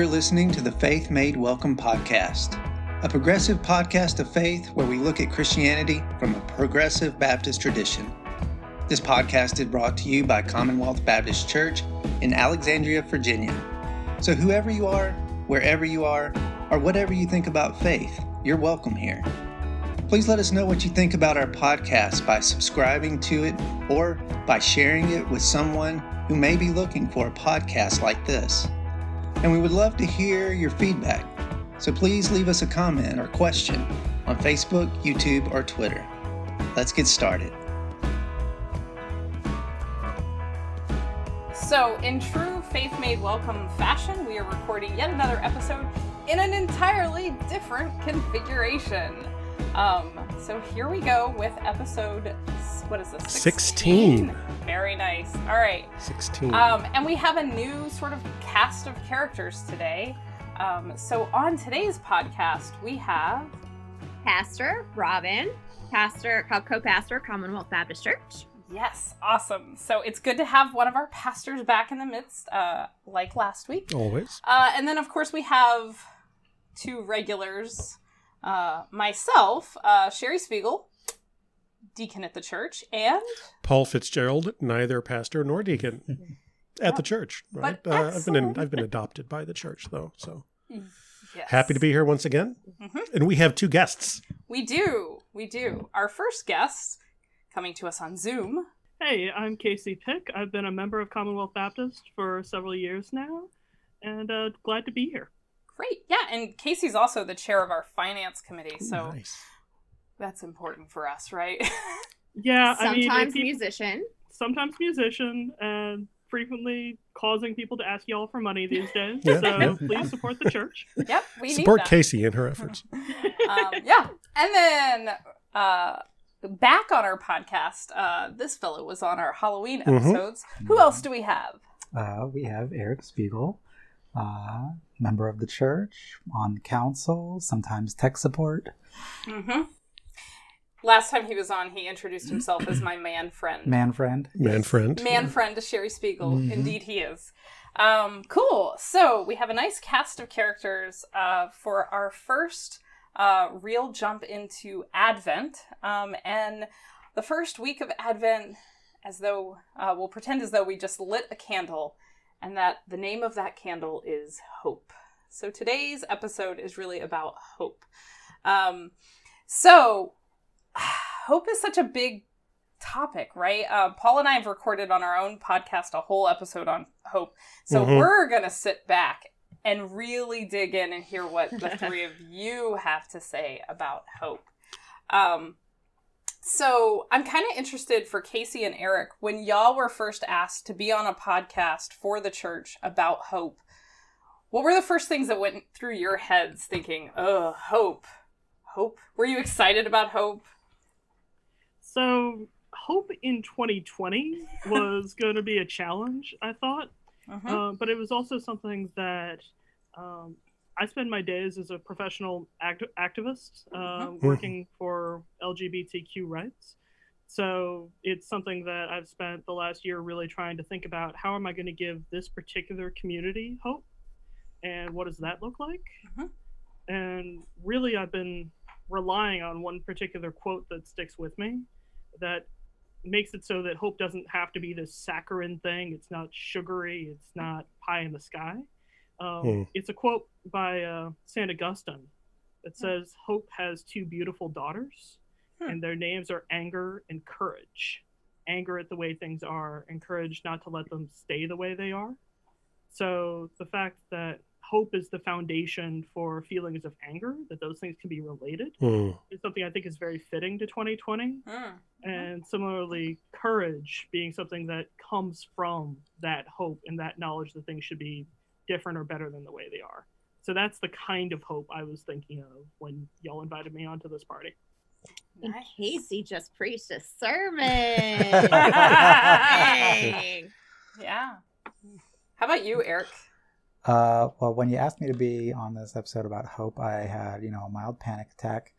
You're listening to the Faith Made Welcome podcast, a progressive podcast of faith where we look at Christianity from a progressive Baptist tradition. This podcast is brought to you by Commonwealth Baptist Church in Alexandria, Virginia. So, whoever you are, wherever you are, or whatever you think about faith, you're welcome here. Please let us know what you think about our podcast by subscribing to it or by sharing it with someone who may be looking for a podcast like this and we would love to hear your feedback. So please leave us a comment or question on Facebook, YouTube, or Twitter. Let's get started. So, in true Faith Made Welcome fashion, we are recording yet another episode in an entirely different configuration. Um, so here we go with episode, what is this? 16. 16. Very nice. All right. 16. Um, and we have a new sort of cast of characters today. Um, so on today's podcast, we have Pastor Robin, pastor, co-pastor, Commonwealth Baptist Church. Yes, awesome. So it's good to have one of our pastors back in the midst, uh, like last week. Always. Uh, and then, of course, we have two regulars uh, myself, uh, Sherry Spiegel, deacon at the church, and Paul Fitzgerald, neither pastor nor deacon at the church. Right? Uh, I've been in, I've been adopted by the church though, so yes. happy to be here once again. Mm-hmm. And we have two guests. We do, we do. Our first guest coming to us on Zoom. Hey, I'm Casey Pick. I've been a member of Commonwealth Baptist for several years now, and uh, glad to be here. Great. Yeah, and Casey's also the chair of our finance committee, so nice. that's important for us, right? yeah, sometimes I mean, musician, sometimes musician, and frequently causing people to ask y'all for money these days. yeah, so yeah. please support the church. Yep, we support Casey in her efforts. um, yeah, and then uh, back on our podcast, uh, this fellow was on our Halloween mm-hmm. episodes. Mm-hmm. Who else do we have? Uh, we have Eric Spiegel, uh, member of the church, on council, sometimes tech support. Mm-hmm. Last time he was on, he introduced himself as my man friend. Man friend. Man friend. Man friend to Sherry Spiegel. Mm-hmm. Indeed, he is. Um, cool. So we have a nice cast of characters uh, for our first uh, real jump into Advent. Um, and the first week of Advent, as though uh, we'll pretend as though we just lit a candle and that the name of that candle is hope. So today's episode is really about hope. Um, so, hope is such a big topic, right? Uh, Paul and I have recorded on our own podcast a whole episode on hope. So, mm-hmm. we're going to sit back and really dig in and hear what the three of you have to say about hope. Um, so I'm kind of interested for Casey and Eric when y'all were first asked to be on a podcast for the church about hope. What were the first things that went through your heads thinking, oh, hope, hope? Were you excited about hope? So, hope in 2020 was going to be a challenge, I thought. Uh-huh. Uh, but it was also something that um, I spend my days as a professional act- activist uh, mm-hmm. working for LGBTQ rights. So it's something that I've spent the last year really trying to think about how am I going to give this particular community hope and what does that look like? Mm-hmm. And really, I've been relying on one particular quote that sticks with me that makes it so that hope doesn't have to be this saccharine thing. It's not sugary, it's not pie in the sky. Um, hmm. It's a quote by uh, St. Augustine that hmm. says, Hope has two beautiful daughters, hmm. and their names are anger and courage. Anger at the way things are, and courage not to let them stay the way they are. So the fact that hope is the foundation for feelings of anger, that those things can be related, mm. is something I think is very fitting to 2020. Mm. And similarly, courage being something that comes from that hope and that knowledge that things should be different or better than the way they are. So that's the kind of hope I was thinking of when y'all invited me onto this party. In Casey just preached a sermon. yeah. How about you, Eric? Uh, well, when you asked me to be on this episode about hope, I had you know a mild panic attack.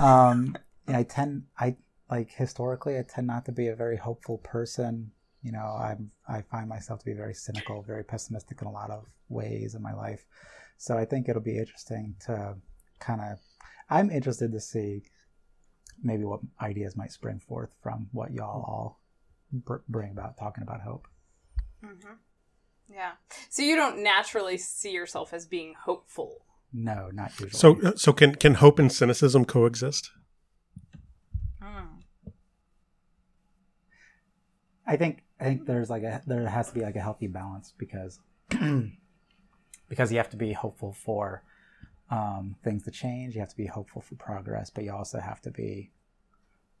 Um, I tend, I like historically, I tend not to be a very hopeful person You know, I'm I find myself to be very cynical, very pessimistic in a lot of ways in my life. So I think it'll be interesting to kind of. I'm interested to see maybe what ideas might spring forth from what y'all all br- bring about talking about hope. Mm-hmm. Yeah. So you don't naturally see yourself as being hopeful. No, not usually. So, so can can hope and cynicism coexist? Hmm. I think I think there's like a there has to be like a healthy balance because because you have to be hopeful for um, things to change. You have to be hopeful for progress, but you also have to be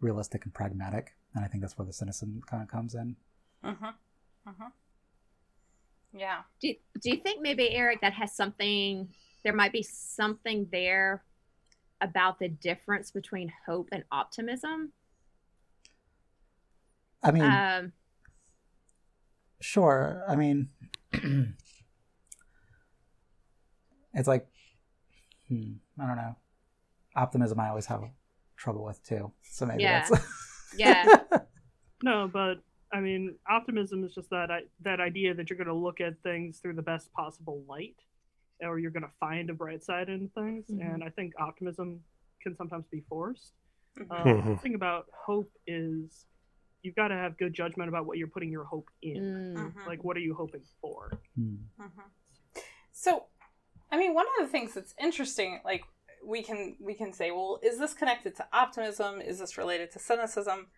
realistic and pragmatic. And I think that's where the cynicism kind of comes in. Mm-hmm. Mm-hmm. Yeah. Do Do you think maybe Eric that has something? There might be something there about the difference between hope and optimism. I mean, Um, sure. I mean, it's like, hmm, I don't know. Optimism, I always have trouble with too. So maybe Yeah. that's. yeah. No, but I mean, optimism is just that I, that idea that you're going to look at things through the best possible light, or you're going to find a bright side in things. Mhm. And I think optimism can sometimes be forced. Mhm. Um. The thing about hope is you've got to have good judgment about what you're putting your hope in. Mm. Mhm. Like, what are you hoping for? Hmm. Mhm. So, I mean, one of the things that's interesting, like we can we can say, well, is this connected to optimism? Is this related to cynicism?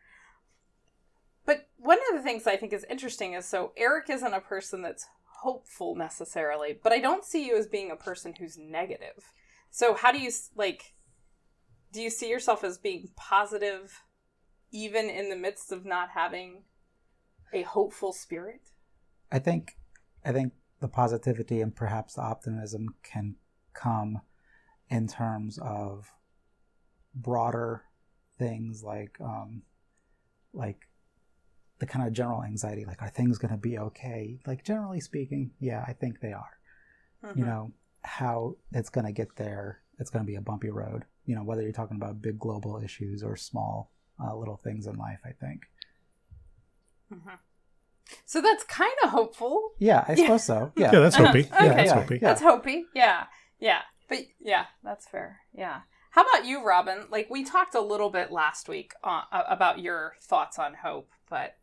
But one of the things I think is interesting is so Eric isn't a person that's hopeful necessarily, but I don't see you as being a person who's negative. So how do you like? Do you see yourself as being positive, even in the midst of not having a hopeful spirit? I think I think the positivity and perhaps the optimism can come in terms of broader things like um, like the kind of general anxiety like are things going to be okay like generally speaking yeah i think they are you Mhm. know how it's going to get there it's going to be a bumpy road you know whether you're talking about big global issues or small uh, little things in life i think Mhm. So that's kind of hopeful. yeah i Yeah. suppose so yeah, Yeah, that's hopey. Okay. Yeah, that's Yeah. hopey. Yeah. That's hopey. Yeah. Yeah. But yeah, that's fair. Yeah. How about you, Robin? Like we talked a little bit last week uh, about your thoughts on hope, but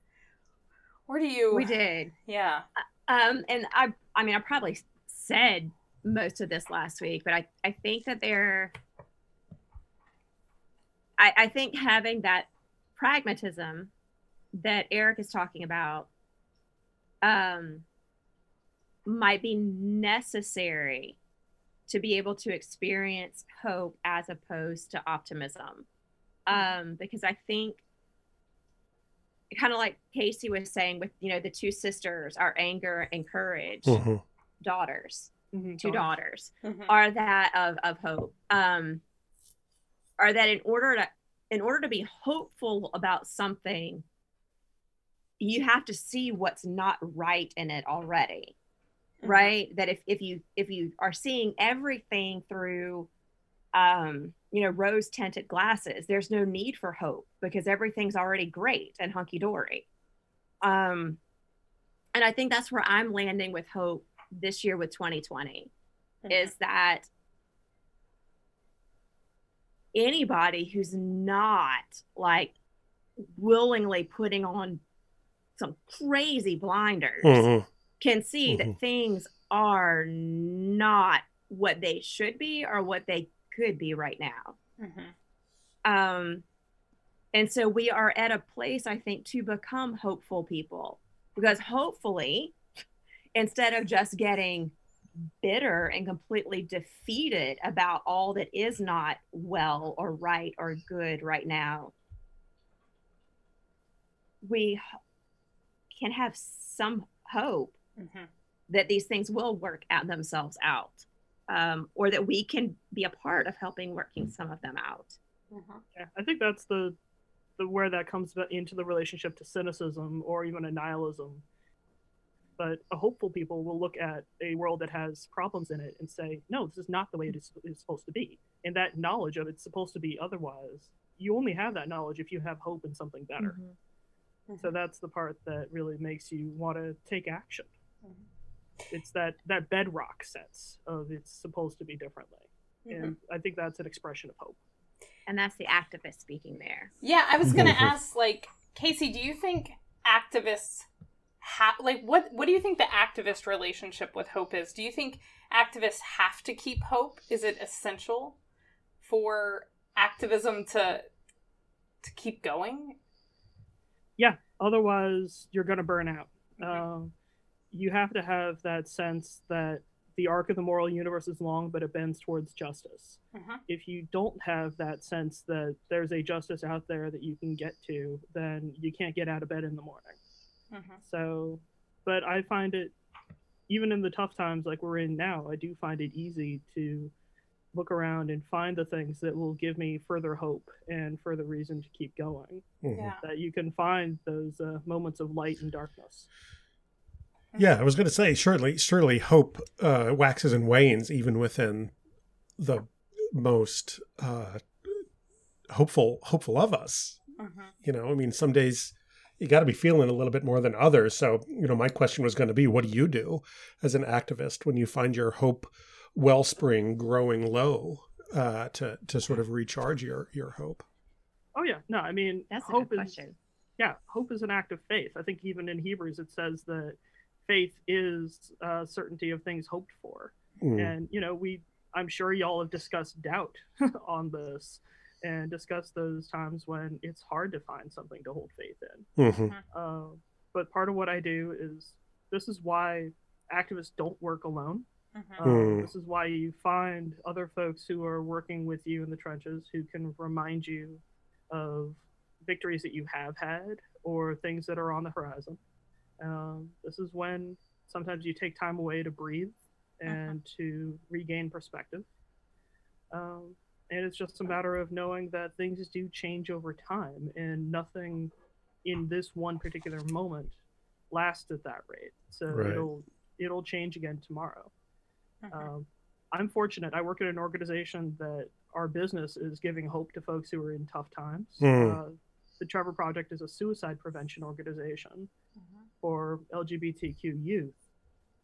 where do you? We did. Yeah. Um, and I, I mean, I probably said most of this last week, but I, I think that there, I, I think having that pragmatism that Eric is talking about, um, might be necessary to be able to experience hope as opposed to optimism. Um, because I think kind of like Casey was saying with you know the two sisters, our anger and courage Mhm. daughters, Mhm, two Dawn. daughters, Mhm. are that of of hope. Um, are that in order to in order to be hopeful about something, you have to see what's not right in it already Mhm. right that if, if you if you are seeing everything through um you know rose tinted glasses there's no need for hope because everything's already great and hunky-dory um and i think that's where i'm landing with hope this year with 2020 Mhm. is that anybody who's not like willingly putting on some crazy blinders Mhm. can see Mhm. that things are not what they should be or what they could be right now. Mhm. Um, and so we are at a place, I think, to become hopeful people because hopefully, instead of just getting bitter and completely defeated about all that is not well or right or good right now, we can have some hope Mhm. that these things will work out themselves out um, or that we can be a part of helping working some of them out Mhm. Yeah, I think that's the, the where that comes into the relationship to cynicism or even a nihilism. But a hopeful people will look at a world that has problems in it and say, "No, this is not the way it is, it's supposed to be." And that knowledge of it's supposed to be otherwise, you only have that knowledge if you have hope in something better. Mm-hmm. So that's the part that really makes you want to take action. Mm-hmm. It's that that bedrock sense of it's supposed to be differently, mm-hmm. and I think that's an expression of hope. And that's the activist speaking there. Yeah, I was gonna ask, like Casey, do you think activists have like what what do you think the activist relationship with hope is? Do you think activists have to keep hope? Is it essential for activism to to keep going? Yeah, otherwise you're going to burn out. Mm-hmm. Uh, you have to have that sense that the arc of the moral universe is long, but it bends towards justice. Mm-hmm. If you don't have that sense that there's a justice out there that you can get to, then you can't get out of bed in the morning. Mm-hmm. So, but I find it, even in the tough times like we're in now, I do find it easy to look around and find the things that will give me further hope and further reason to keep going. Mm-hmm. Yeah. That you can find those uh, moments of light and darkness. Yeah, I was going to say, surely, surely, hope uh, waxes and wanes even within the most uh, hopeful, hopeful of us. Mm-hmm. You know, I mean, some days you got to be feeling a little bit more than others. So, you know, my question was going to be, what do you do as an activist when you find your hope wellspring growing low uh, to to sort of recharge your your hope? Oh yeah, no, I mean That's hope is question. yeah, hope is an act of faith. I think even in Hebrews it says that faith is uh, certainty of things hoped for, mm. and you know we I'm sure y'all have discussed doubt on this and discuss those times when it's hard to find something to hold faith in. Mm-hmm. Uh, but part of what I do is this is why activists don't work alone. Mm-hmm. Um, this is why you find other folks who are working with you in the trenches who can remind you of victories that you have had or things that are on the horizon. Um, this is when sometimes you take time away to breathe and mm-hmm. to regain perspective. Um, and it's just a matter of knowing that things do change over time and nothing in this one particular moment lasts at that rate. So right. it'll it'll change again tomorrow. Mm-hmm. Um, I'm fortunate. I work at an organization that our business is giving hope to folks who are in tough times. Mm. Uh, the Trevor Project is a suicide prevention organization mm-hmm. for LGBTQ youth.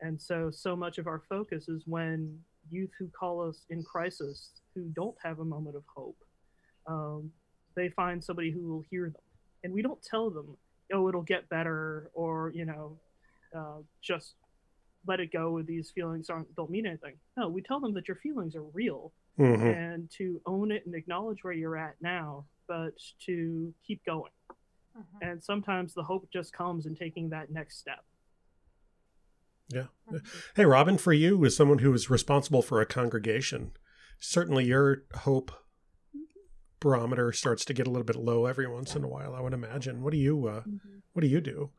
And so, so much of our focus is when youth who call us in crisis, who don't have a moment of hope, um, they find somebody who will hear them. And we don't tell them, oh, it'll get better, or, you know, uh, just let it go these feelings aren't don't mean anything no we tell them that your feelings are real mm-hmm. and to own it and acknowledge where you're at now but to keep going mm-hmm. and sometimes the hope just comes in taking that next step yeah hey robin for you as someone who is responsible for a congregation certainly your hope barometer starts to get a little bit low every once in a while i would imagine what do you uh, mm-hmm. what do you do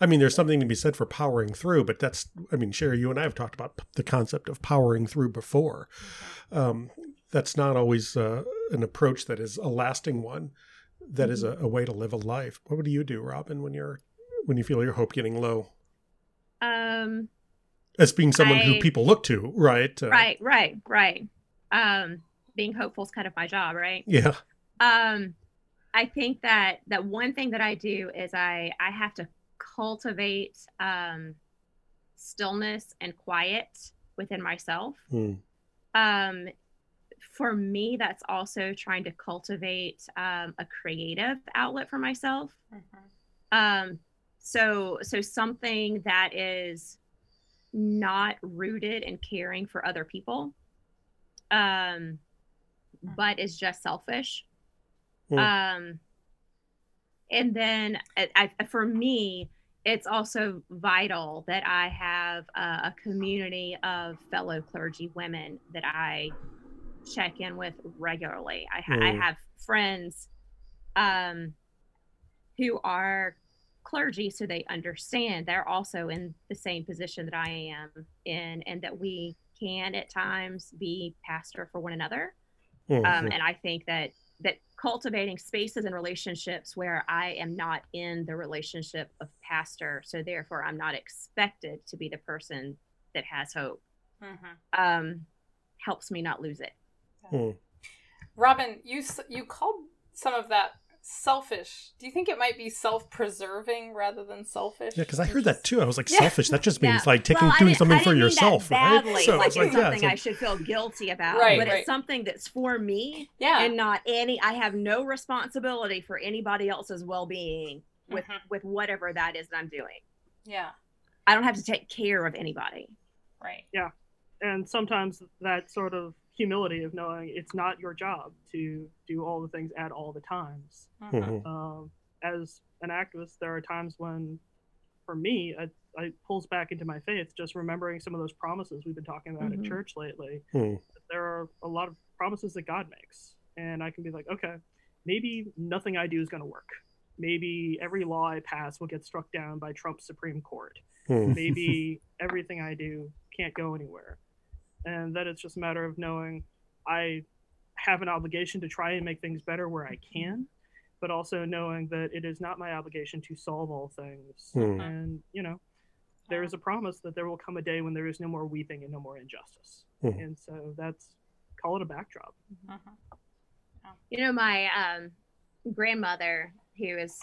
I mean, there's something to be said for powering through, but that's, I mean, Sherry, you and I have talked about the concept of powering through before. Mm-hmm. Um, that's not always uh, an approach that is a lasting one. That mm-hmm. is a, a, way to live a life. What would you do, Robin, when you're when you feel your hope getting low? Um, as being someone I, who people look to, right? Uh, right, right, right. Um, being hopeful is kind of my job, right? Yeah. Um, I think that that one thing that I do is I I have to cultivate um, stillness and quiet within myself. Mm. Um, for me, that's also trying to cultivate um, a creative outlet for myself. Mm-hmm. Um, so, so something that is not rooted in caring for other people, um, but is just selfish. Mm. Um, and then I, I, for me, it's also vital that I have a, a community of fellow clergy women that I check in with regularly. I, ha- mm. I have friends um, who are clergy, so they understand they're also in the same position that I am in, and that we can at times be pastor for one another. Mm-hmm. Um, and I think that that cultivating spaces and relationships where I am not in the relationship of pastor, so therefore I'm not expected to be the person that has hope, mm-hmm. um, helps me not lose it. Hmm. Robin, you you called some of that selfish. Do you think it might be self-preserving rather than selfish? Yeah, because I heard that too. I was like, yeah. selfish. That just means yeah. like taking well, doing something for yourself, right? So like it's, like, something yeah, I should feel guilty about, right, but right. it's something that's for me, yeah, and not any. I have no responsibility for anybody else's well-being with mm-hmm. with whatever that is that I'm doing. Yeah, I don't have to take care of anybody. Right. Yeah, and sometimes that sort of humility of knowing it's not your job to do all the things at all the times. Mm-hmm. Um, as an activist, there are times when, for me, it, I, pulls back into my faith just remembering some of those promises we've been talking about mm-hmm. at church lately. Mm. There are a lot of promises that God makes, and I can be like, okay, maybe nothing I do is going to work. Maybe every law I pass will get struck down by Trump's Supreme Court. Mm. Maybe everything I do can't go anywhere and that it's just a matter of knowing I have an obligation to try and make things better where I can, but also knowing that it is not my obligation to solve all things. Hmm. And, you know, there is a promise that there will come a day when there is no more weeping and no more injustice. Hmm. And so that's call it a backdrop. Uh-huh. You know, my um, grandmother, who is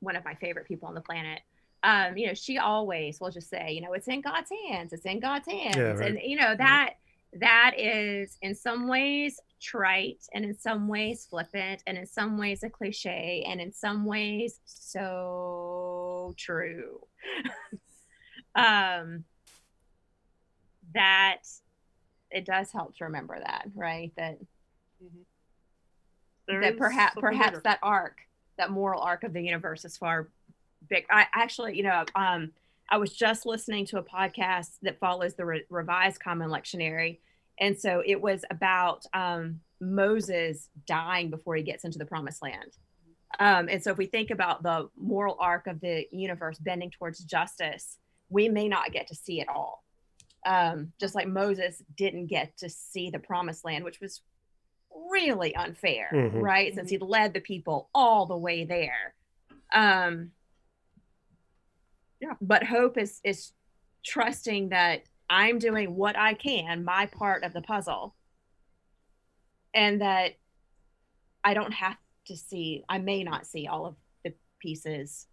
one of my favorite people on the planet, um, you know, she always will just say, you know, it's in God's hands, it's in God's hands. Yeah, right. And you know, that that is in some ways trite and in some ways flippant and in some ways a cliche and in some ways so true. um that it does help to remember that, right? That mm-hmm. that perhaps perhaps that arc, that moral arc of the universe is far big. I actually, you know, um, I was just listening to a podcast that follows the Re- Revised Common Lectionary, and so it was about um, Moses dying before he gets into the Promised Land. Um, and so, if we think about the moral arc of the universe bending towards justice, we may not get to see it all. Um, just like Moses didn't get to see the Promised Land, which was really unfair, mm-hmm. right? Since he led the people all the way there. Um, yeah. But hope is is trusting that i'm doing what i can my part of the puzzle. And that i don't have to see i may not see all of the pieces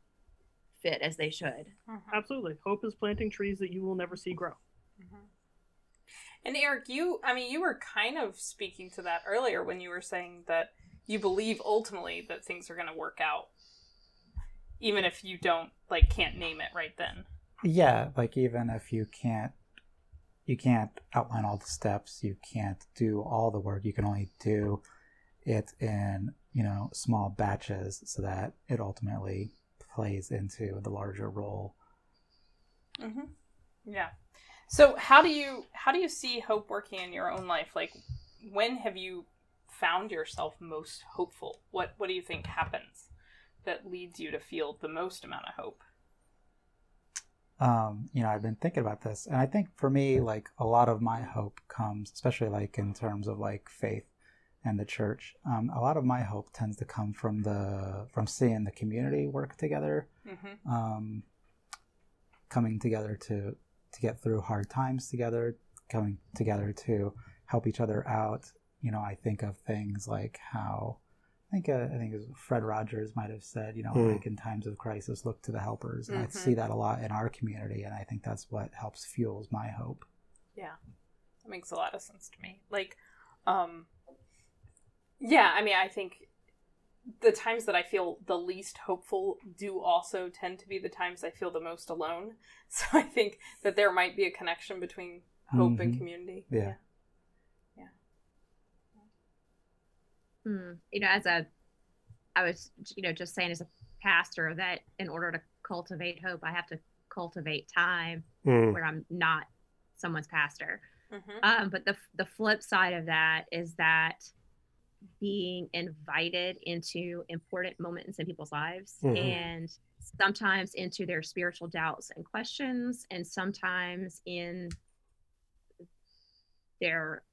fit as they should. Uh-huh. absolutely. Hope is planting trees that you will never see grow. Mm-hmm. and eric you i mean you were kind of speaking to that earlier when you were saying that you believe ultimately that things are going to work out even if you don't like can't name it right then. Yeah like even if you can't you can't outline all the steps you can't do all the work you can only do it in you know small batches so that it ultimately plays into the larger role. Mm-hmm. yeah. So how do you how do you see hope working in your own life? Like when have you found yourself most hopeful? What what do you think happens that leads you to feel the most amount of hope? Um, you know, I've been thinking about this, and I think for me, like a lot of my hope comes, especially like in terms of like faith and the church. Um, a lot of my hope tends to come from the from seeing the community work together, mm-hmm. um, coming together to to get through hard times together, coming together to help each other out. You know, I think of things like how I think uh, I think Fred Rogers might have said, you know, mm. like in times of crisis, look to the helpers, and mm-hmm. I see that a lot in our community, and I think that's what helps fuels my hope. Yeah, that makes a lot of sense to me. Like, um, yeah, I mean, I think the times that I feel the least hopeful do also tend to be the times I feel the most alone. So I think that there might be a connection between hope mm-hmm. and community. yeah. yeah. Hmm. You know, as a, I was, you know, just saying as a pastor that in order to cultivate hope, I have to cultivate time mm. where I'm not someone's pastor. Mm-hmm. Um, but the the flip side of that is that being invited into important moments in people's lives mm-hmm. and sometimes into their spiritual doubts and questions and sometimes in their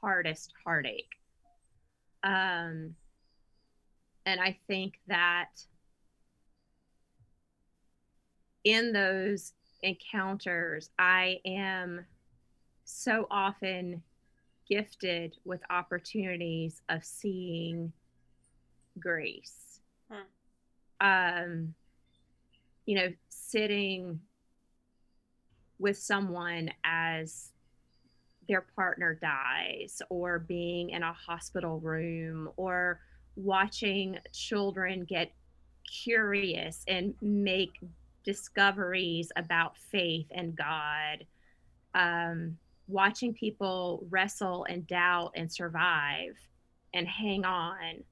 hardest heartache um, and I think that in those encounters, I am so often gifted with opportunities of seeing grace. Hmm. Um, you know, sitting with someone as their partner dies, or being in a hospital room, or watching children get curious and make discoveries about faith and God. Um, watching people wrestle and doubt and survive and hang on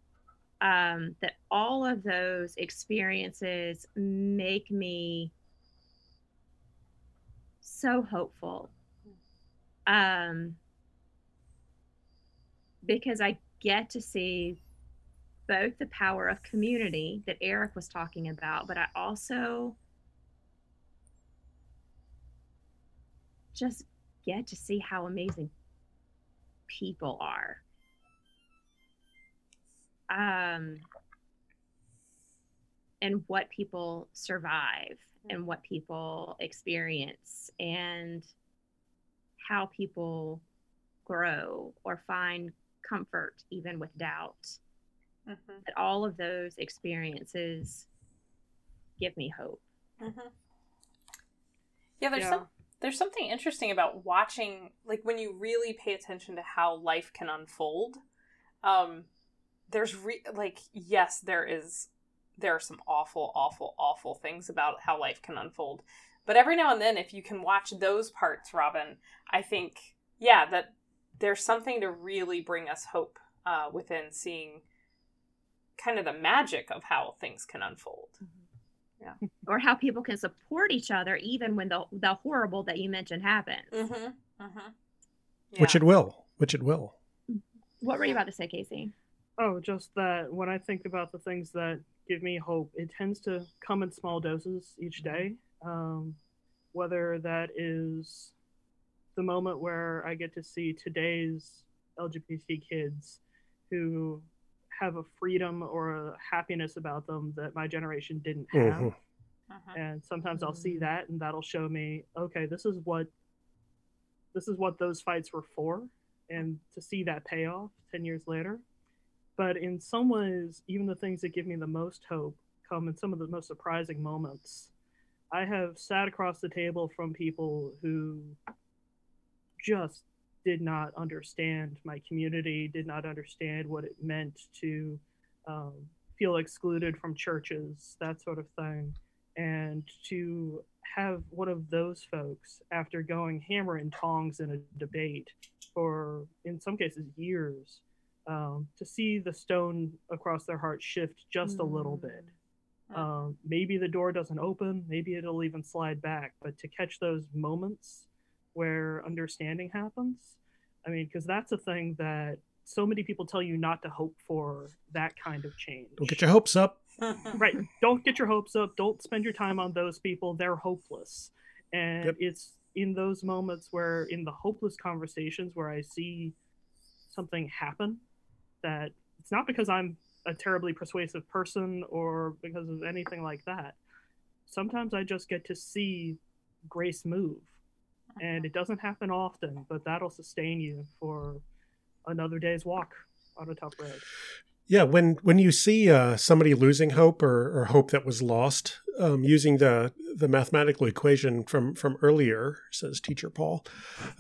um, that all of those experiences make me so hopeful um, because I get to see both the power of community that Eric was talking about, but I also just get to see how amazing people are. Um, and what people survive and what people experience and how people grow or find comfort even with doubt. Mm-hmm. That all of those experiences give me hope. Mm-hmm. Yeah, there's yeah. some there's something interesting about watching like when you really pay attention to how life can unfold um there's re- like yes there is there are some awful awful awful things about how life can unfold but every now and then if you can watch those parts robin i think yeah that there's something to really bring us hope uh, within seeing kind of the magic of how things can unfold mm-hmm yeah. or how people can support each other even when the the horrible that you mentioned happens. Mm-hmm. Mm-hmm. Yeah. Which it will. Which it will. What were you about to say, Casey? Oh, just that when I think about the things that give me hope, it tends to come in small doses each day. Um, whether that is the moment where I get to see today's LGBT kids who have a freedom or a happiness about them that my generation didn't have. Mm-hmm. Uh-huh. And sometimes mm-hmm. I'll see mm. that and that'll show me, okay, this is what this is what those fights were for and to see that payoff 10 years later. But in some ways, even the things that give me the most hope come in some of the most surprising moments. I have sat across the table from people who just did not understand my community, did not understand what it meant to um, feel excluded from churches, that sort of thing. And to have one of those folks, after going hammer and tongs in a debate for, in some cases, years, um, to see the stone across their heart shift just mm. a little bit. Mm. Um, maybe the door doesn't open, maybe it'll even slide back, but to catch those moments where understanding happens. I mean, because that's a thing that so many people tell you not to hope for that kind of change. Don't get your hopes up. right. Don't get your hopes up. Don't spend your time on those people. They're hopeless. And yep. it's in those moments where, in the hopeless conversations, where I see something happen that it's not because I'm a terribly persuasive person or because of anything like that. Sometimes I just get to see grace move and it doesn't happen often, but that'll sustain you for another day's walk on a tough road. Yeah, when when you see uh, somebody losing hope or, or hope that was lost, um, using the the mathematical equation from from earlier, says Teacher Paul,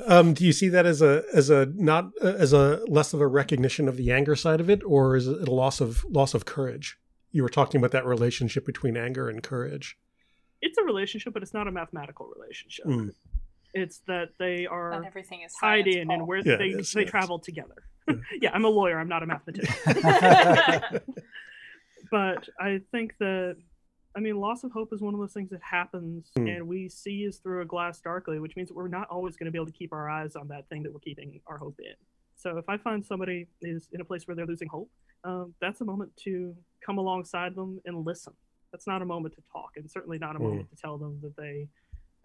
um, do you see that as a as a not uh, as a less of a recognition of the anger side of it, or is it a loss of loss of courage? You were talking about that relationship between anger and courage. It's a relationship, but it's not a mathematical relationship. Mm. It's that they are Not everything is tied science, in Paul. and where yeah, they they travel together. Yeah. yeah, I'm a lawyer. I'm not a mathematician. but I think that I mean, loss of hope is one of those things that happens, mm. and we see is through a glass darkly, which means we're not always going to be able to keep our eyes on that thing that we're keeping our hope in. So if I find somebody is in a place where they're losing hope, um, that's a moment to come alongside them and listen. That's not a moment to talk, and certainly not a mm. moment to tell them that they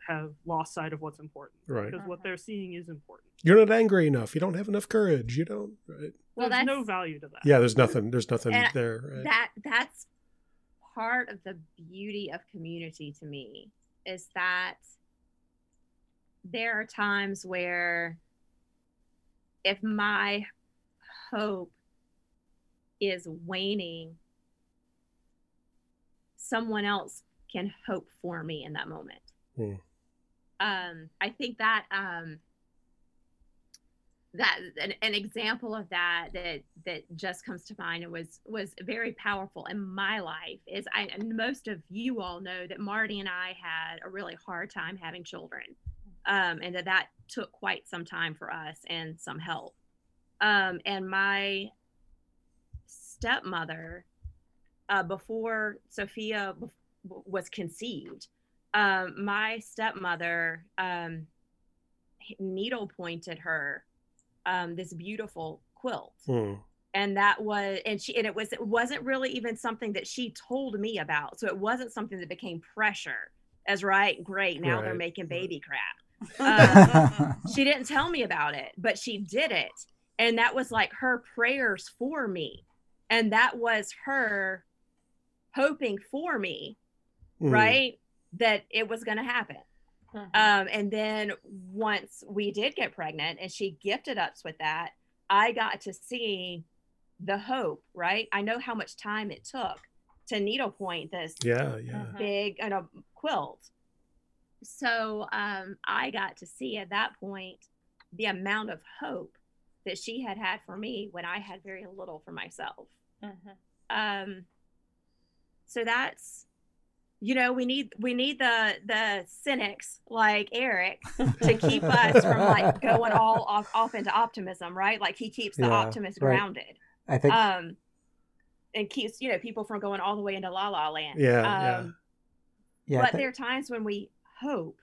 have lost sight of what's important. Right. Because what they're seeing is important. You're not angry enough. You don't have enough courage. You don't. Right. Well, there's no value to that. Yeah, there's nothing. There's nothing there. Right? That that's part of the beauty of community to me is that there are times where if my hope is waning someone else can hope for me in that moment. Mm. Um, I think that um, that an, an, example of that that that just comes to mind and was was very powerful in my life is I most of you all know that Marty and I had a really hard time having children, um, and that that took quite some time for us and some help. Um, and my stepmother, uh, before Sophia was conceived, um, my stepmother um, needle pointed her um, this beautiful quilt. Hmm. And that was, and she, and it was, it wasn't really even something that she told me about. So it wasn't something that became pressure as right, great. Now right. they're making baby crap. Um, she didn't tell me about it, but she did it. And that was like her prayers for me. And that was her hoping for me, mm. right? That it was going to happen. Mm-hmm. Um, and then once we did get pregnant and she gifted us with that, I got to see the hope, right? I know how much time it took to needlepoint this yeah, yeah. Mm-hmm. big you know, quilt. So um, I got to see at that point the amount of hope that she had had for me when I had very little for myself. Mm-hmm. Um, so that's you know we need we need the the cynics like eric to keep us from like going all off, off into optimism right? Like he keeps the yeah, optimist right. grounded. I think um and keeps you know people from going all the way into la la land. Yeah um yeah, yeah but there are times when we hope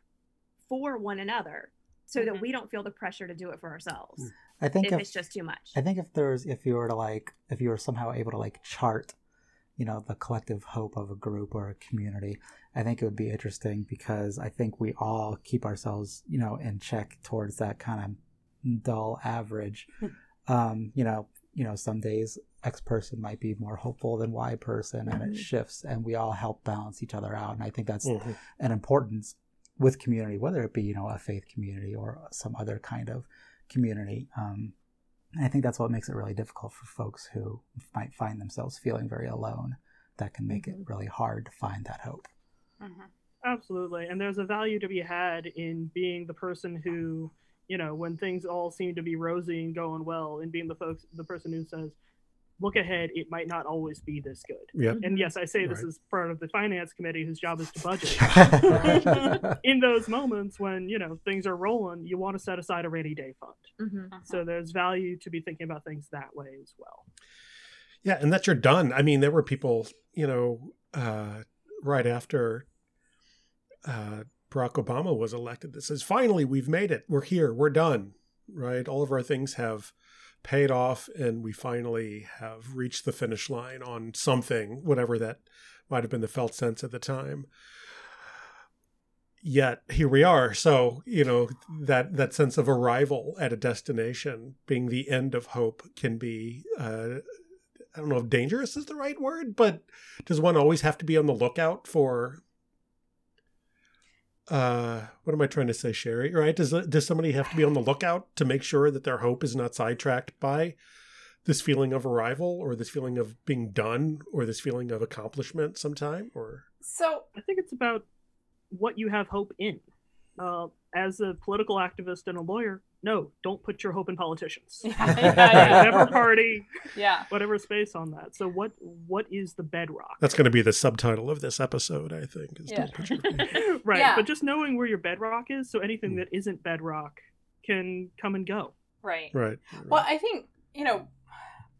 for one another so mm-hmm. that we don't feel the pressure to do it for ourselves i think if, if it's just too much. I think if there's if you were to like if you were somehow able to like chart you know the collective hope of a group or a community i think it would be interesting because i think we all keep ourselves you know in check towards that kind of dull average hmm. um, you know you know some days x person might be more hopeful than y person and it mm-hmm. shifts and we all help balance each other out and i think that's mm-hmm. an importance with community whether it be you know a faith community or some other kind of community um, and I think that's what makes it really difficult for folks who might find themselves feeling very alone. That can make mm-hmm. it really hard to find that hope. Mm-hmm. Absolutely. And there's a value to be had in being the person who, you know, when things all seem to be rosy and going well, and being the folks, the person who says, look ahead, it might not always be this good. Yep. And yes, I say this right. is part of the finance committee whose job is to budget. In those moments when, you know, things are rolling, you want to set aside a rainy day fund. Mm-hmm. Uh-huh. So there's value to be thinking about things that way as well. Yeah, and that you're done. I mean, there were people, you know, uh, right after uh, Barack Obama was elected that says, finally, we've made it. We're here. We're done. Right? All of our things have paid off and we finally have reached the finish line on something, whatever that might have been the felt sense at the time. Yet here we are. So, you know, that, that sense of arrival at a destination being the end of hope can be, uh, I don't know if dangerous is the right word, but does one always have to be on the lookout for uh, what am I trying to say, Sherry? Right? Does does somebody have to be on the lookout to make sure that their hope is not sidetracked by this feeling of arrival or this feeling of being done or this feeling of accomplishment sometime? Or so I think it's about what you have hope in. Uh, as a political activist and a lawyer, no, don't put your hope in politicians. Yeah, yeah, yeah. whatever party, yeah, whatever space on that. So what what is the bedrock? That's going to be the subtitle of this episode, I think. yeah. Your... right, yeah. but just knowing where your bedrock is, so anything mm. that isn't bedrock can come and go. Right. Right. Well, I think you know.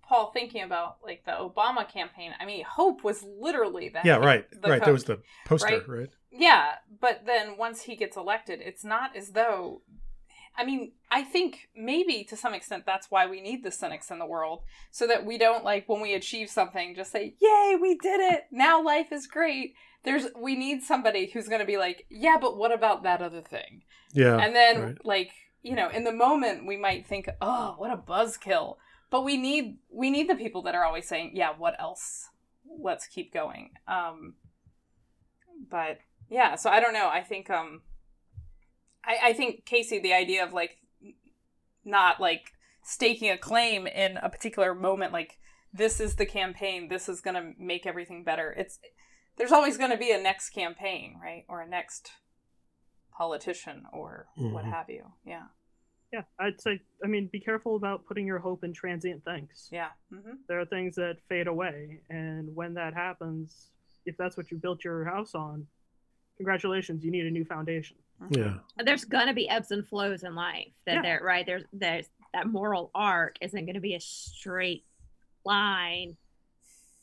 Paul, thinking about like the Obama campaign, I mean, hope was literally that. Yeah, right, the right. That was the poster, right? right? Yeah, but then once he gets elected, it's not as though I mean, I think maybe to some extent that's why we need the cynics in the world, so that we don't like when we achieve something just say, "Yay, we did it! Now life is great." There's we need somebody who's going to be like, "Yeah, but what about that other thing?" Yeah, and then right. like you know, in the moment we might think, "Oh, what a buzzkill," but we need we need the people that are always saying, "Yeah, what else? Let's keep going." Um, but yeah, so I don't know. I think um I, I think Casey, the idea of like not like staking a claim in a particular moment, like this is the campaign, this is gonna make everything better. It's there's always going to be a next campaign, right? Or a next politician or mm-hmm. what have you. Yeah. Yeah, I'd say, I mean, be careful about putting your hope in transient things. Yeah. Mm-hmm. There are things that fade away. And when that happens, if that's what you built your house on, congratulations, you need a new foundation. Mm-hmm. Yeah. There's going to be ebbs and flows in life. That yeah. there, right? There's, there's that moral arc isn't going to be a straight line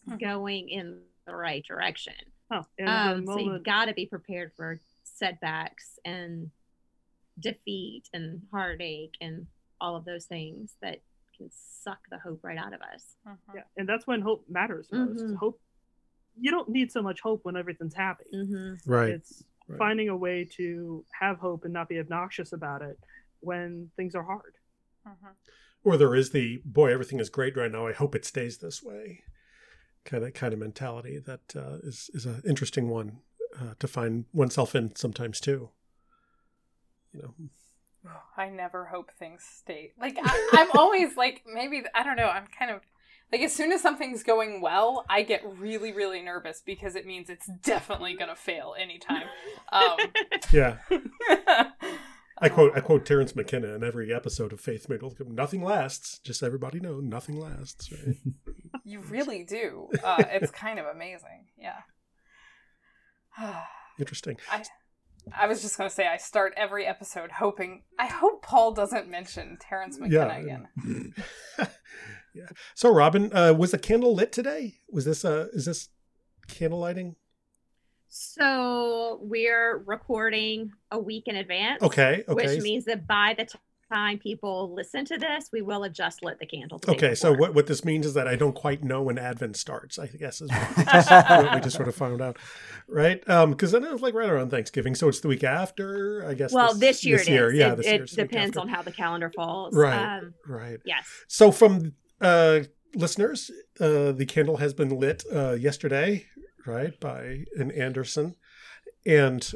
mm-hmm. going in the right direction. Oh, um, so you've got to be prepared for setbacks and defeat and heartache and all of those things that can suck the hope right out of us. Mm-hmm. Yeah, and that's when hope matters most. Mm-hmm. Hope you don't need so much hope when everything's happy. Mm-hmm. Right. It's right. finding a way to have hope and not be obnoxious about it when things are hard. Mm-hmm. Or there is the boy, everything is great right now. I hope it stays this way. Kind of kind of mentality that uh, is is an interesting one uh, to find oneself in sometimes too. You know. I never hope things stay like I, I'm always like maybe I don't know I'm kind of like as soon as something's going well, I get really, really nervous because it means it's definitely gonna fail anytime. Um, yeah. I quote I quote Terence McKenna in every episode of Faith Made Nothing lasts. Just everybody know, nothing lasts. Right? you really do. Uh, it's kind of amazing. Yeah. Interesting. I, I was just going to say, I start every episode hoping, I hope Paul doesn't mention Terence McKenna yeah. again. Yeah. So, Robin, uh, was the candle lit today? Was this, uh, is this candle lighting? So, we're recording a week in advance. Okay. Okay. Which means that by the time people listen to this, we will have just lit the candle. okay, so what, what this means is that I don't quite know when Advent starts. I guess is what we just, what we just sort of found out, right? Because um, then it's like right around Thanksgiving, so it's the week after. I guess. Well, this, this year, this year, yeah, it, it depends on how the calendar falls. Right, um, right. Yes. So from uh, listeners, uh, the candle has been lit uh, yesterday, right, by an Anderson, and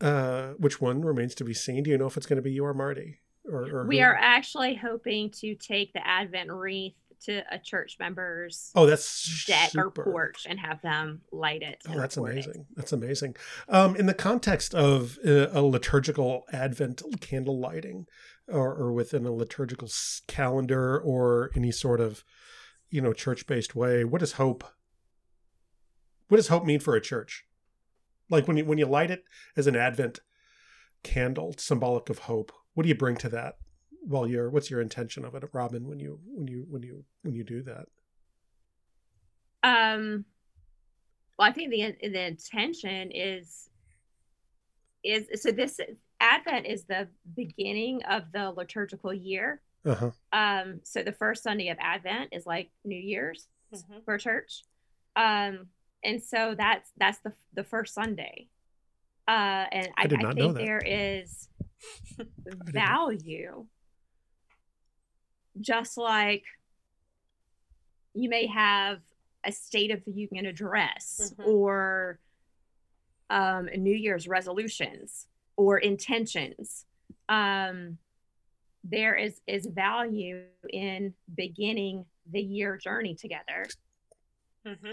uh, which one remains to be seen. Do you know if it's going to be you or Marty? Or, or we who? are actually hoping to take the Advent wreath to a church member's oh that's deck super. or porch and have them light it. Oh, that's amazing. It. That's amazing. Um, in the context of a, a liturgical Advent candle lighting, or, or within a liturgical calendar, or any sort of you know church based way, what does hope? What does hope mean for a church? Like when you when you light it as an Advent candle, symbolic of hope what do you bring to that while you're what's your intention of it robin when you when you when you when you do that um well i think the the intention is is so this advent is the beginning of the liturgical year. Uh-huh. um so the first sunday of advent is like new year's mm-hmm. for church. Um and so that's that's the the first sunday. Uh and i, I, I think there is value. Just like you may have a state of the union address mm-hmm. or um, new year's resolutions or intentions um, there is is value in beginning the year journey together mm-hmm.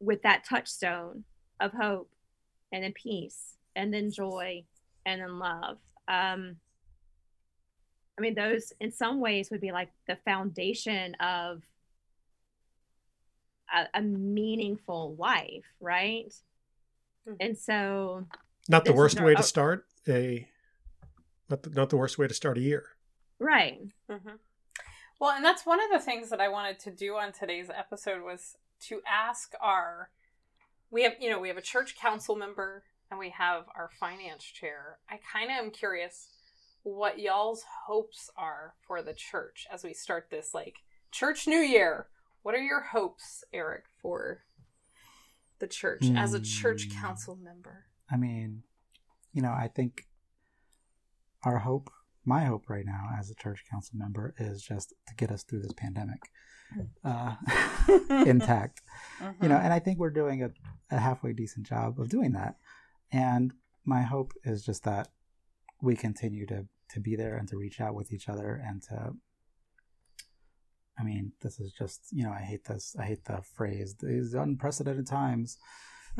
with that touchstone of hope and then peace and then joy and then love um, I mean, those in some ways would be like the foundation of a, a meaningful life, right? Mm-hmm. And so, not the worst way to start a, not the, not the worst way to start a year, right? Mm-hmm. Well, and that's one of the things that I wanted to do on today's episode was to ask our, we have you know we have a church council member and we have our finance chair. I kind of am curious what y'all's hopes are for the church as we start this like church new year. What are your hopes, Eric, for the church mm. as a church hmm. council member? I mean, you know, I think our hope, my hope right now as a church council member is just to get us through this pandemic uh, intact. Mm-hmm. You know, and I think we're doing a, a halfway decent job of doing that. And my hope is just that we continue to to be there and to reach out with each other and to I mean, this is just, you know, I hate this. I hate the phrase these unprecedented times.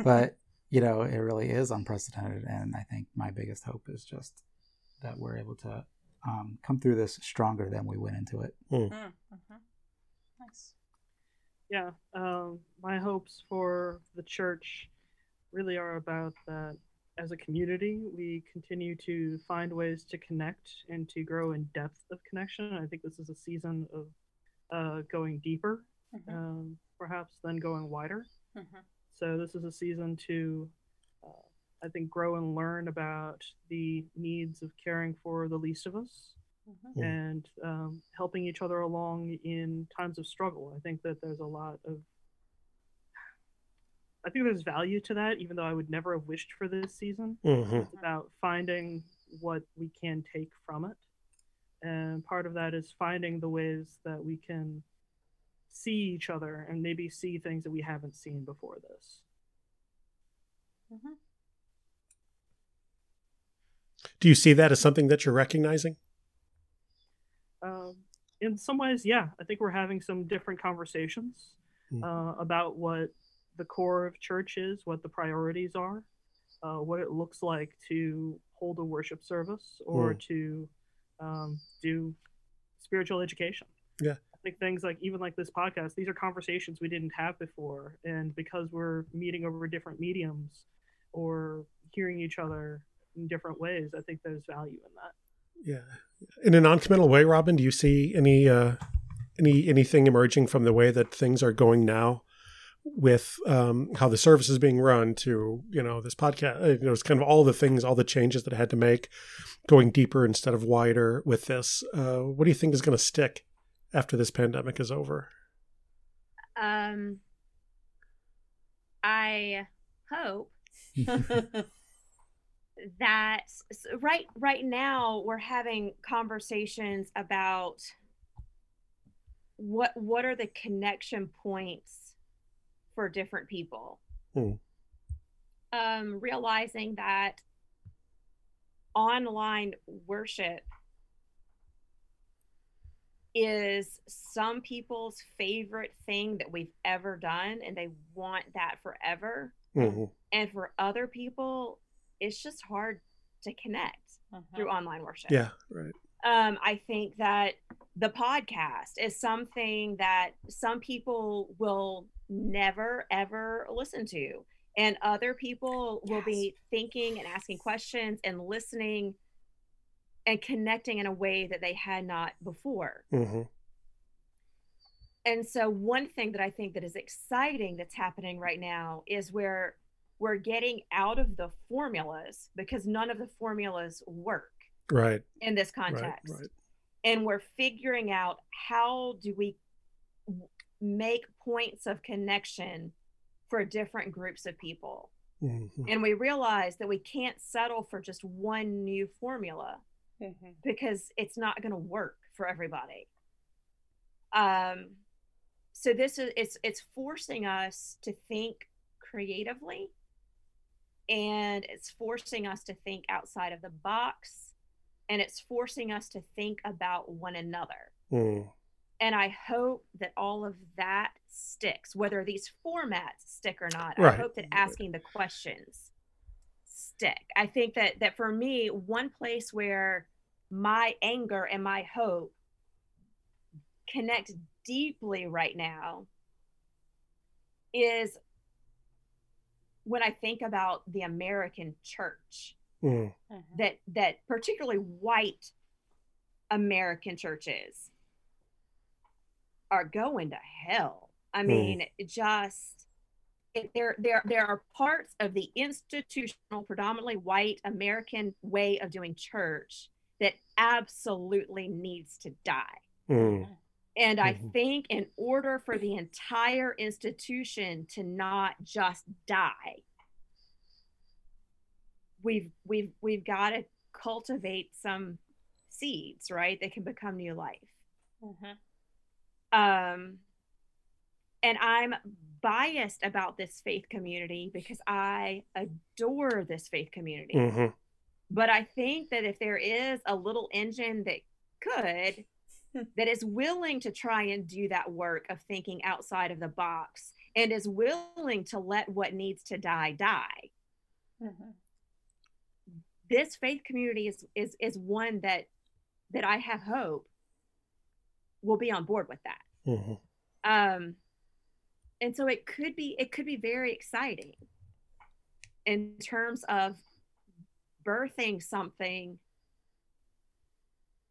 But you know, it really is unprecedented. And I think my biggest hope is just that we're able to um, come through this stronger than we went into it. Mm. Mm-hmm. Nice. Yeah, um, my hopes for the church really are about that as a community, we continue to find ways to connect and to grow in depth of connection. I think this is a season of uh, going deeper, mm-hmm. um, perhaps than going wider. Mm-hmm. So this is a season to, uh, I think, grow and learn about the needs of caring for the least of us. Mm-hmm. And um, helping each other along in times of struggle. I think that there's a lot of I think there's value to that, even though I would never have wished for this season. Mm-hmm. It's about finding what we can take from it. And part of that is finding the ways that we can see each other and maybe see things that we haven't seen before this. Mm-hmm. Do you see that as something that you're recognizing? Um, in some ways, yeah. I think we're having some different conversations mm. uh, about what the core of church is, what the priorities are, uh, what it looks like to hold a worship service or mm. to um, do spiritual education. Yeah. Things like even like this podcast, these are conversations we didn't have before. And because we're meeting over different mediums or hearing each other in different ways, I think there's value in that. Yeah. In a non-committal way, Robin, do you see any uh any anything emerging from the way that things are going now with um, how the service is being run to you know this podcast you know it's kind of all the things all the changes that i had to make going deeper instead of wider with this uh, what do you think is going to stick after this pandemic is over um i hope that right right now we're having conversations about what what are the connection points for different people. Hmm. Um, realizing that online worship is some people's favorite thing that we've ever done, and they want that forever. Mm-hmm. And for other people, it's just hard to connect uh-huh. through online worship. Yeah, right. Um, I think that the podcast is something that some people will never ever listen to and other people yes. will be thinking and asking questions and listening and connecting in a way that they had not before mm-hmm. and so one thing that i think that is exciting that's happening right now is where we're getting out of the formulas because none of the formulas work right in this context right, right. and we're figuring out how do we make points of connection for different groups of people. Mm-hmm. And we realize that we can't settle for just one new formula mm-hmm. because it's not going to work for everybody. Um, so this is it's it's forcing us to think creatively and it's forcing us to think outside of the box and it's forcing us to think about one another. Mm and I hope that all of that sticks, whether these formats stick or not. Right. I hope that asking the questions stick. I think that that for me, one place where my anger and my hope connect deeply right now is when I think about the American church. Mm. That that particularly white American churches are going to hell. I hmm. mean, mm. just it, there there there are parts of the institutional predominantly white American way of doing church that absolutely needs to die. Mm. And I mm-hmm. think in order for the entire institution to not just die, we've we've we've got to cultivate some seeds, right? That can become new life. Mm-hmm. Um, and I'm biased about this faith community because I adore this faith community. Mm-hmm. But I think that if there is a little engine that could, that is willing to try and do that work of thinking outside of the box and is willing to let what needs to die die, mm-hmm. this faith community is is is one that that I have hope will be on board with that. Mm-hmm. Um, and so it could be it could be very exciting in terms of birthing something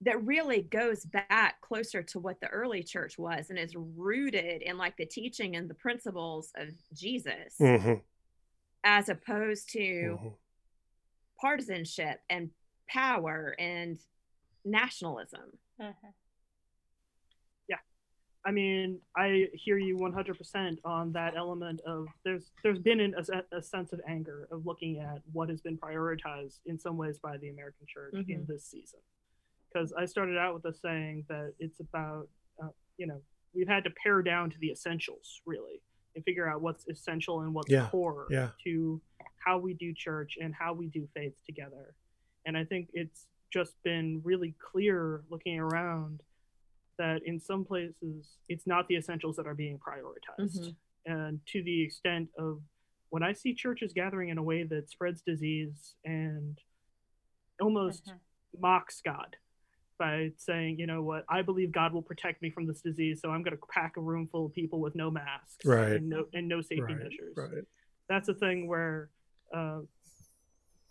that really goes back closer to what the early church was and is rooted in like the teaching and the principles of Jesus mm-hmm. as opposed to mm-hmm. partisanship and power and nationalism. Mm-hmm. Yeah. I mean, I hear you 100% on that element of there's there's been an, a, a, sense of anger of looking at what has been prioritized in some ways by the American church in mm-hmm. this season because I started out with a saying that it's about, uh, you know, we've had to pare down to the essentials really and figure out what's essential and what's yeah. core yeah. to how we do church and how we do faith together. And I think it's just been really clear looking around that in some places it's not the essentials that are being prioritized. Mm-hmm. And to the extent of when I see churches gathering in a way that spreads disease and almost mm-hmm. mocks God by saying, you know what, I believe God will protect me from this disease, so I'm going to pack a room full of people with no masks right. and no and no safety right. measures. Right. That's a thing where uh,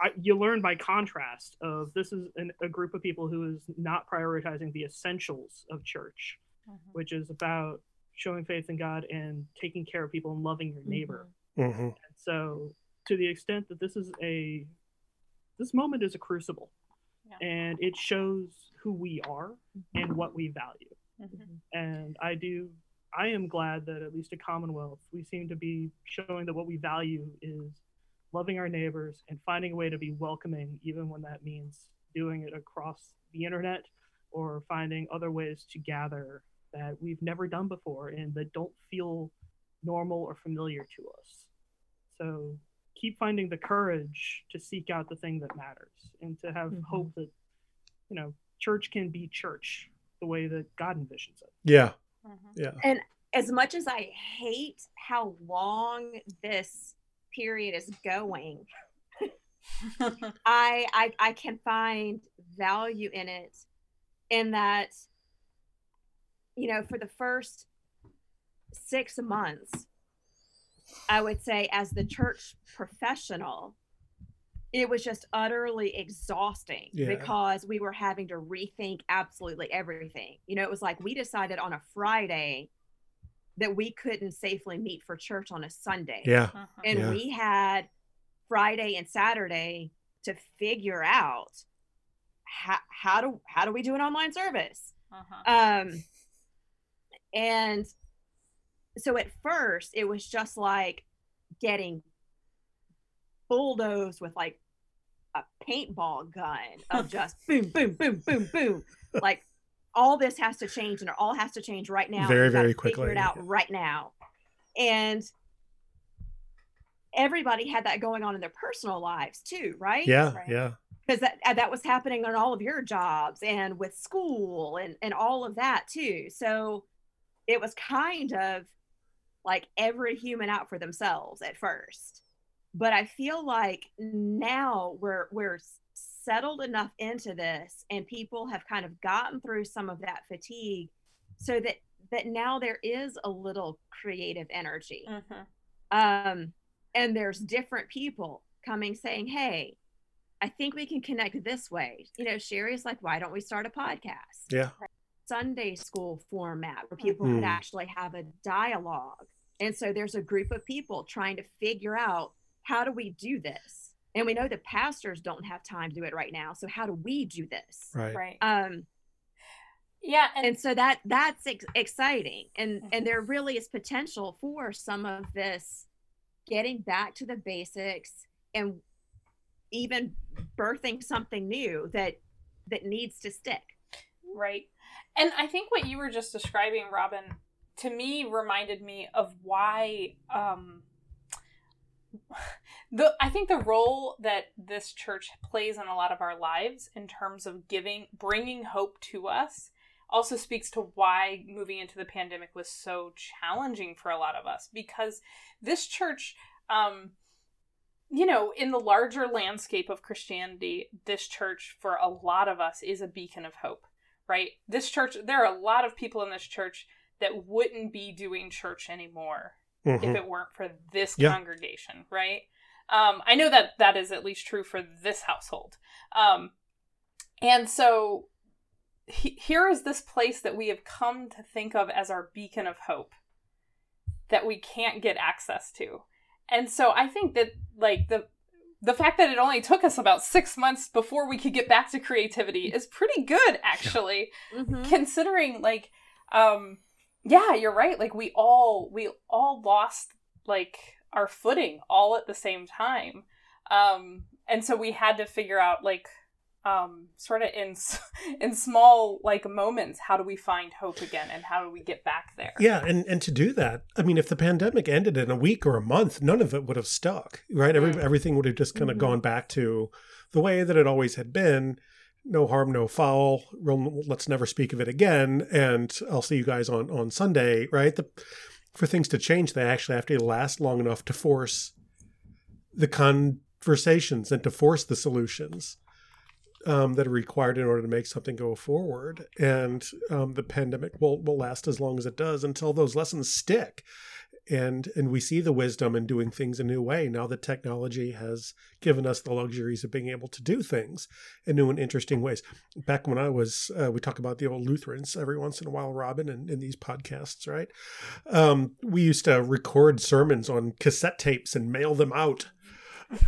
I, you learn by contrast of this is an, a group of people who is not prioritizing the essentials of church, mm-hmm. which is about showing faith in God and taking care of people and loving your neighbor. Mm-hmm. mm-hmm. so, to the extent that this is a this moment is a crucible, yeah. and it shows who we are mm-hmm. and what we value. Mm-hmm. And I do, I am glad that at least at Commonwealth, we seem to be showing that what we value is loving our neighbors and finding a way to be welcoming, even when that means doing it across the internet or finding other ways to gather that we've never done before and that don't feel normal or familiar to us. So keep finding the courage to seek out the thing that matters and to have mm-hmm. hope that, you know, church can be church the way that God envisions it. Yeah. Mm-hmm. Yeah. And as much as I hate how long this period is going, I, I I can find value in it in that you know for the first 6 months I would say as the church professional it was just utterly exhausting yeah. because we were having to rethink absolutely everything. You know, it was like we decided on a Friday that we couldn't safely meet for church on a Sunday. Yeah. Uh-huh. And yeah. we had Friday and Saturday to figure out how, how do how do we do an online service? Uh-huh. Um and so at first it was just like getting bulldozed with like a paintball gun of just boom, boom, boom, boom, boom. Like all this has to change and it all has to change right now. Very, very quickly. Figure it out right now. And everybody had that going on in their personal lives too, right? Yeah, right. yeah. Because that uh, that was happening on all of your jobs and with school and and all of that too. So it was kind of like every human out for themselves at first but I feel like now we're we're settled enough into this and people have kind of gotten through some of that fatigue so that that now there is a little creative energy mm-hmm. um and there's different people coming saying hey i think we can connect this way you know sherry's like why don't we start a podcast yeah sunday school format where people mm. could actually have a dialogue and so there's a group of people trying to figure out how do we do this? And we know the pastors don't have time to do it right now. So how do we do this? Right. Right. Um, yeah, and, and so that that's ex- exciting, and mm-hmm. and there really is potential for some of this getting back to the basics and even birthing something new that that needs to stick. Right. And I think what you were just describing, Robin, to me reminded me of why um, the I think the role that this church plays in a lot of our lives in terms of giving bringing hope to us also speaks to why moving into the pandemic was so challenging for a lot of us because this church um you know, in the larger landscape of Christianity, this church for a lot of us is a beacon of hope, right? This church, there are a lot of people in this church that wouldn't be doing church anymore mm-hmm. if it weren't for this yeah. congregation, right? Um, I know that that is at least true for this household. Um, and so he, here is this place that we have come to think of as our beacon of hope that we can't get access to. And so I think that like the the fact that it only took us about six months before we could get back to creativity is pretty good actually yeah. mm-hmm. considering like um yeah you're right. Like we all we all lost like our footing all at the same time. Um and so we had to figure out like um, sort of in in small like moments how do we find hope again and how do we get back there? Yeah and and to do that i mean if the pandemic ended in a week or a month none of it would have stuck right? Every, mm. everything would have just kind of mm-hmm. gone back to the way that it always had been no harm no foul let's never speak of it again and i'll see you guys on on sunday right the, for things to change they actually have to last long enough to force the conversations and to force the solutions um, that are required in order to make something go forward. And um, the pandemic will, will last as long as it does until those lessons stick. And and we see the wisdom in doing things a new way now that technology has given us the luxuries of being able to do things in new and interesting ways. Back when I was, uh, we talk about the old Lutherans every once in a while, Robin, in, in these podcasts, right? Um, we used to record sermons on cassette tapes and mail them out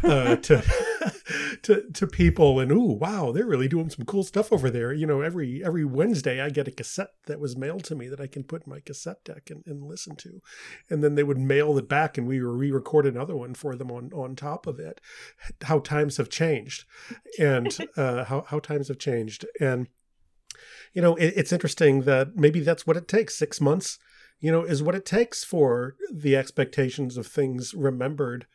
uh, to to to people and ooh wow they're really doing some cool stuff over there. You know every every wednesday i get a cassette that was mailed to me that i can put in my cassette deck and, and listen to. And then they would mail it back and we were re-record another one for them on on top of it. How times have changed and uh, how, how times have changed. And you know it, it's interesting that maybe that's what it takes. Six months you know is what it takes for the expectations of things remembered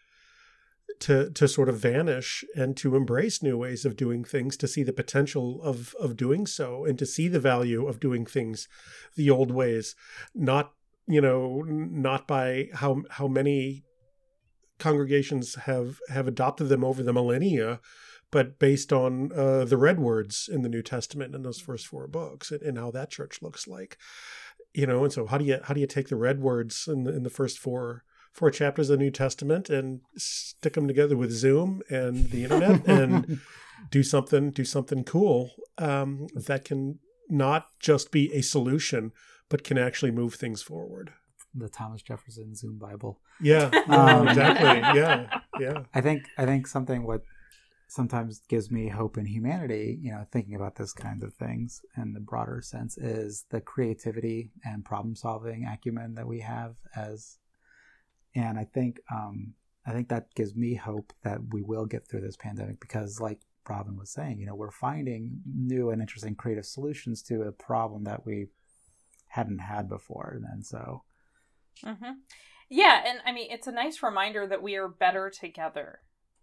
to to sort of vanish and to embrace new ways of doing things to see the potential of of doing so and to see the value of doing things the old ways not you know not by how how many congregations have have adopted them over the millennia but based on uh, the red words in the New Testament in those first four books and, and, how that church looks like, you know. And so, how do you how do you take the red words in the, in the first four four chapters of the New Testament and stick them together with Zoom and the internet and do something do something cool um, that can not just be a solution but can actually move things forward. The Thomas Jefferson Zoom Bible. Yeah, um, exactly. Yeah, yeah. I think I think something what sometimes gives me hope in humanity, you know, thinking about this kind of things in the broader sense is the creativity and problem solving acumen that we have as and I think um, I think that gives me hope that we will get through this pandemic because, like Robin was saying, you know, we're finding new and interesting creative solutions to a problem that we hadn't had before, and so. Mm-hmm. Yeah, and I mean, it's a nice reminder that we are better together,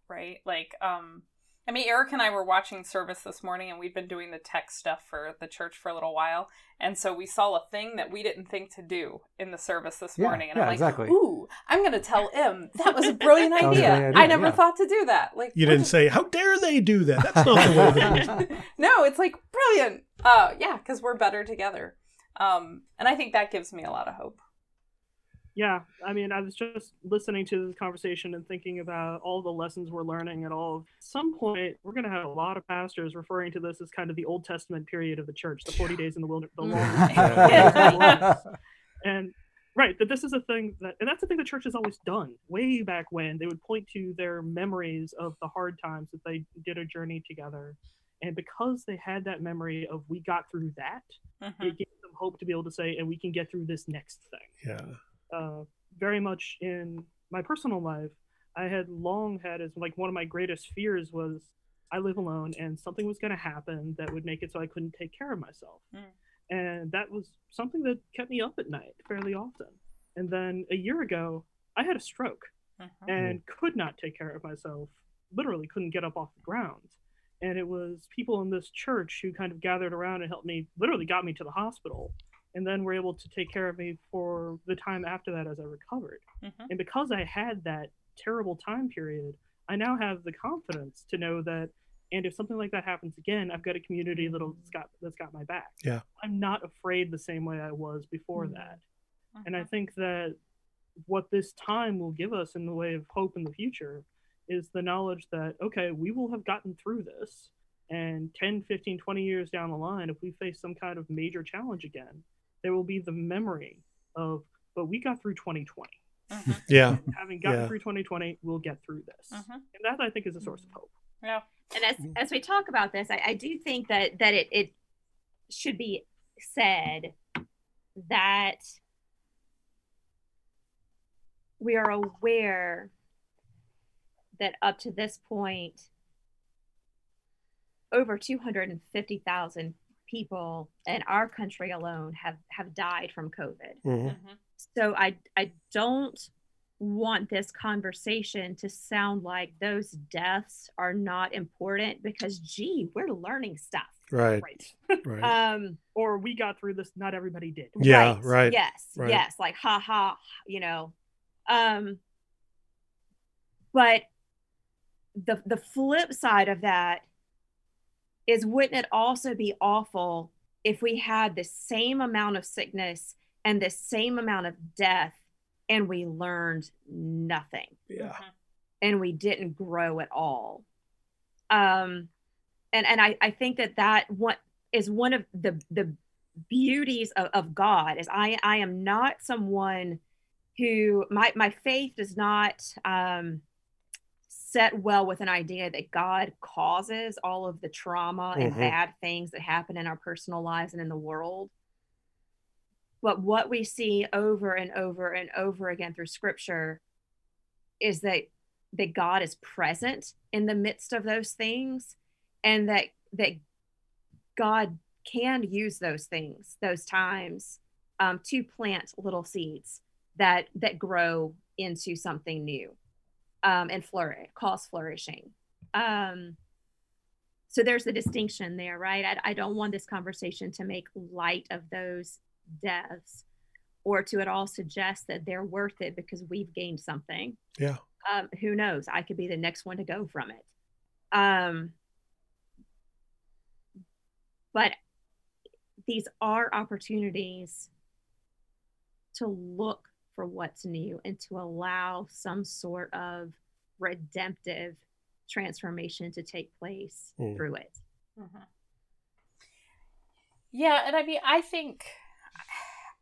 right? Like, um, I mean, Eric and I were watching service this morning, and we've been doing the tech stuff for the church for a little while, and so we saw a thing that we didn't think to do in the service this yeah, morning, and yeah, I'm like, exactly. "Ooh, I'm going to tell him that was a brilliant idea. idea. I never yeah. thought to do that." Like, you didn't just... say, "How dare they do that?" That's not the way. no, it's like brilliant. Uh, yeah, because we're better together, um, and I think that gives me a lot of hope yeah i mean i was just listening to this conversation and thinking about all the lessons we're learning at all at some point we're going to have a lot of pastors referring to this as kind of the old testament period of the church the 40 days in the wilderness the and right that this is a thing that and that's the thing the church has always done way back when they would point to their memories of the hard times that they did a journey together and because they had that memory of we got through that mm-hmm. it gave them hope to be able to say and we can get through this next thing yeah uh, very much in my personal life, I had long had as like one of my greatest fears was I live alone and something was going to happen that would make it so I couldn't take care of myself. Mm. And that was something that kept me up at night fairly often. And then a year ago, I had a stroke uh-huh. and could not take care of myself, literally couldn't get up off the ground. And it was people in this church who kind of gathered around and helped me, literally got me to the hospital and then were able to take care of me for the time after that as I recovered. Mm-hmm. And because I had that terrible time period, I now have the confidence to know that and if something like that happens again, I've got a community that'll that's got that's got my back. Yeah. I'm not afraid the same way I was before mm-hmm. that. And I think that what this time will give us in the way of hope in the future is the knowledge that okay, we will have gotten through this and 10, 15, 20 years down the line if we face some kind of major challenge again, there will be the memory of but we got through 2020. Mm-hmm. Yeah. Having gotten yeah. through 2020, we'll get through this. Mm-hmm. And that I think is a source of hope. Yeah. And as as we talk about this, I, I do think that that it, it should be said that we are aware that up to this point over 250,000 people in our country alone have have died from covid mm-hmm. Mm-hmm. so i i don't want this conversation to sound like those deaths are not important because gee we're learning stuff right right, right. um or we got through this not everybody did yeah right, right. yes right. yes like ha ha you know um but the the flip side of that is wouldn't it also be awful if we had the same amount of sickness and the same amount of death and we learned nothing. Yeah. Mm-hmm. And we didn't grow at all. Um, and and I, I think that that what is one of the the beauties of, of God is I I am not someone who my my faith does not um, set well with an idea that God causes all of the trauma mm-hmm. and bad things that happen in our personal lives and in the world. But what we see over and over and over again through scripture is that that God is present in the midst of those things and that that God can use those things, those times, um, to plant little seeds that that grow into something new um, and flourish, cause flourishing. Um, so there's a distinction there, right? I, I don't want this conversation to make light of those deaths or to at all suggest that they're worth it because we've gained something. Yeah. Um, who knows? I could be the next one to go from it. Um, but these are opportunities to look for what's new and to allow some sort of redemptive transformation to take place mm. through it. Mm-hmm. Yeah, and I mean, I think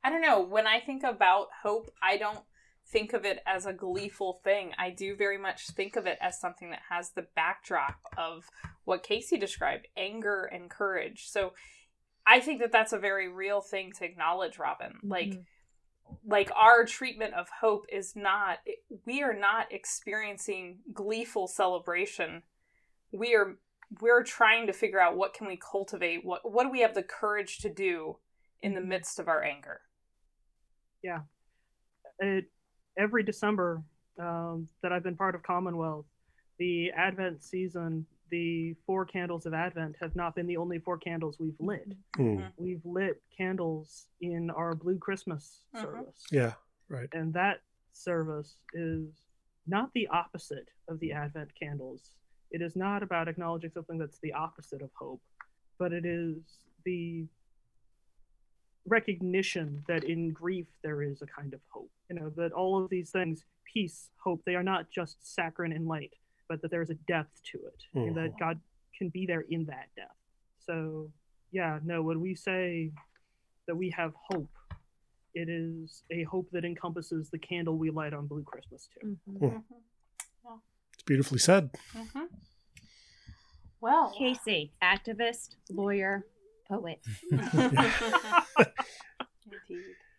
I don't know. When I think about hope, I don't think of it as a gleeful thing. I do very much think of it as something that has the backdrop of what Casey described anger and courage. So I think that that's a very real thing to acknowledge, Robin. Like, mm-hmm. like our treatment of hope is not we are not experiencing gleeful celebration we are we're trying to figure out what can we cultivate what what do we have the courage to do in the mm-hmm. midst of our anger yeah. It, every December um, that I've been part of Commonwealth, the Advent season, the four candles of Advent have not been the only four candles we've lit. Mm. We've lit candles in our Blue Christmas uh-huh. service. Yeah, right. And that service is not the opposite of the Advent candles. It is not about acknowledging something that's the opposite of hope, but it is the recognition that in grief there is a kind of hope. You know, that all of these things, peace, hope, they are not just saccharine and light, but that there's a depth to it, mm. and that mm-hmm. God can be there in that depth. So, yeah, no, when we say that we have hope, it is a hope that encompasses the candle we light on Blue Christmas too. Mm-hmm. Mm. Yeah. It's beautifully said. Mm-hmm. Well, Casey, activist, lawyer, poet. Indeed.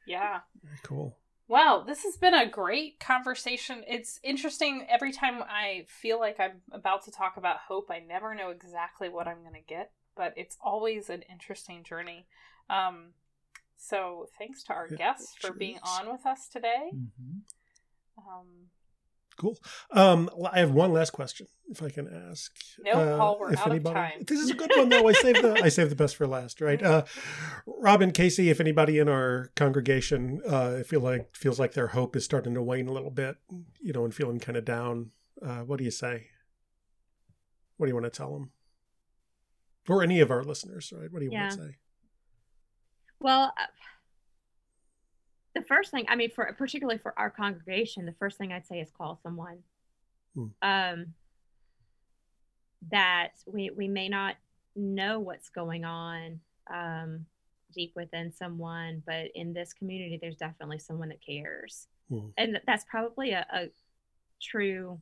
Yeah. Cool. Wow, this has been a great conversation. It's interesting every time I feel like I'm about to talk about hope, I never know exactly what I'm going to get, but it's always an interesting journey. Um, so thanks to our guests for being on with us today. Mm-hmm. Um, Cool. Um, I have one last question, if I can ask. No, uh, Paul, we're if out anybody, of time. This is a good one, though. I saved the I saved the best for last, right? Uh, Robin, Casey, if anybody in our congregation uh, feel like feels like their hope is starting to wane a little bit, you know, and feeling kind of down, uh, what do you say? What do you want to tell them? Or any of our listeners, right? What do you yeah. want to say? Well, uh, the first thing, I mean, for particularly for our congregation, the first thing I'd say is call someone. Hmm. Um, that we we may not know what's going on um, deep within someone, but in this community, there's definitely someone that cares, hmm. and that's probably a, a true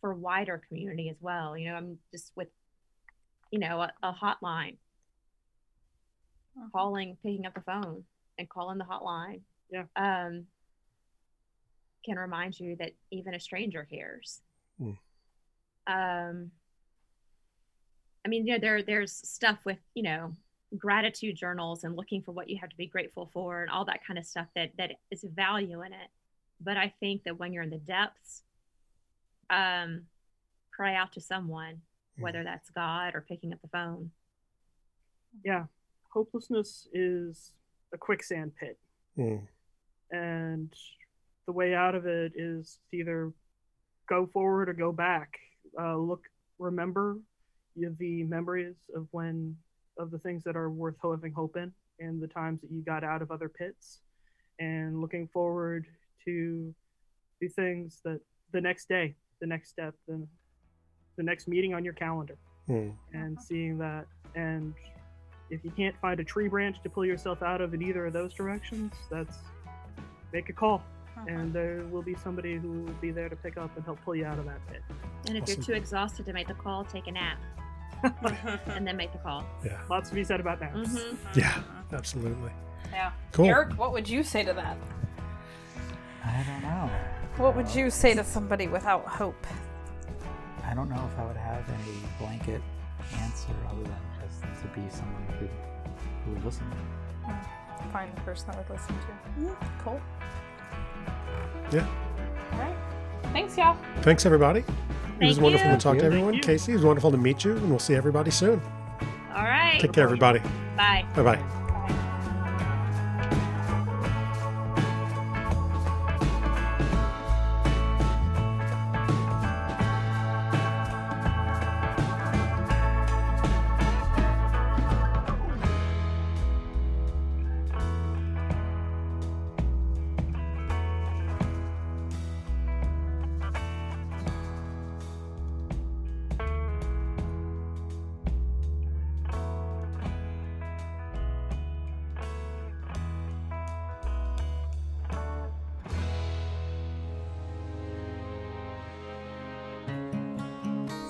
for wider community as well. You know, I'm just with, you know, a, a hotline, uh-huh. calling, picking up the phone and calling the hotline. Yeah. Um, can remind you that even a stranger hears. Mm. Um, I mean, you know, there there's stuff with you know gratitude journals and looking for what you have to be grateful for and all that kind of stuff that that is value in it. But I think that when you're in the depths um, cry out to someone, whether that's God or picking up the phone. Yeah, hopelessness is a quicksand pit. Mm. And the way out of it is to either go forward or go back. Uh, look, remember the memories of when, of the things that are worth having hope in, and the times that you got out of other pits, and looking forward to the things that the next day the next step, the, the next meeting on your calendar, mm. and seeing that. And if you can't find a tree branch to pull yourself out of in either of those directions, that's make a call. Uh-huh. And there will be somebody who will be there to pick up and help pull you out of that pit. And if awesome. you're too exhausted to make the call, take a nap. and then make the call. Yeah. Lots to be said about naps. Mm-hmm. Yeah, absolutely. Yeah. Cool. Eric, what would you say to that? I don't know. What would you say to somebody without hope? I don't know if I would have any blanket answer other than just to be someone who, who would listen. Hmm. Find the person that would listen to. Mm-hmm. Cool. Yeah. All right. Thanks, y'all. Thanks, everybody. Thank it was wonderful to talk to everyone. Casey, it was wonderful to meet you, and we'll see everybody soon. All right. Take care, everybody. Bye. Bye bye.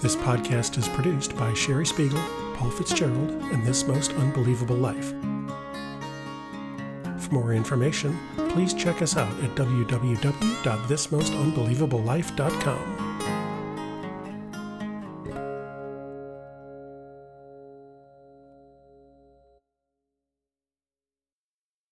This podcast is produced by Sherry Spiegel, Paul Fitzgerald, and This Most Unbelievable Life. For more information, please check us out at www.thismostunbelievable.life.com.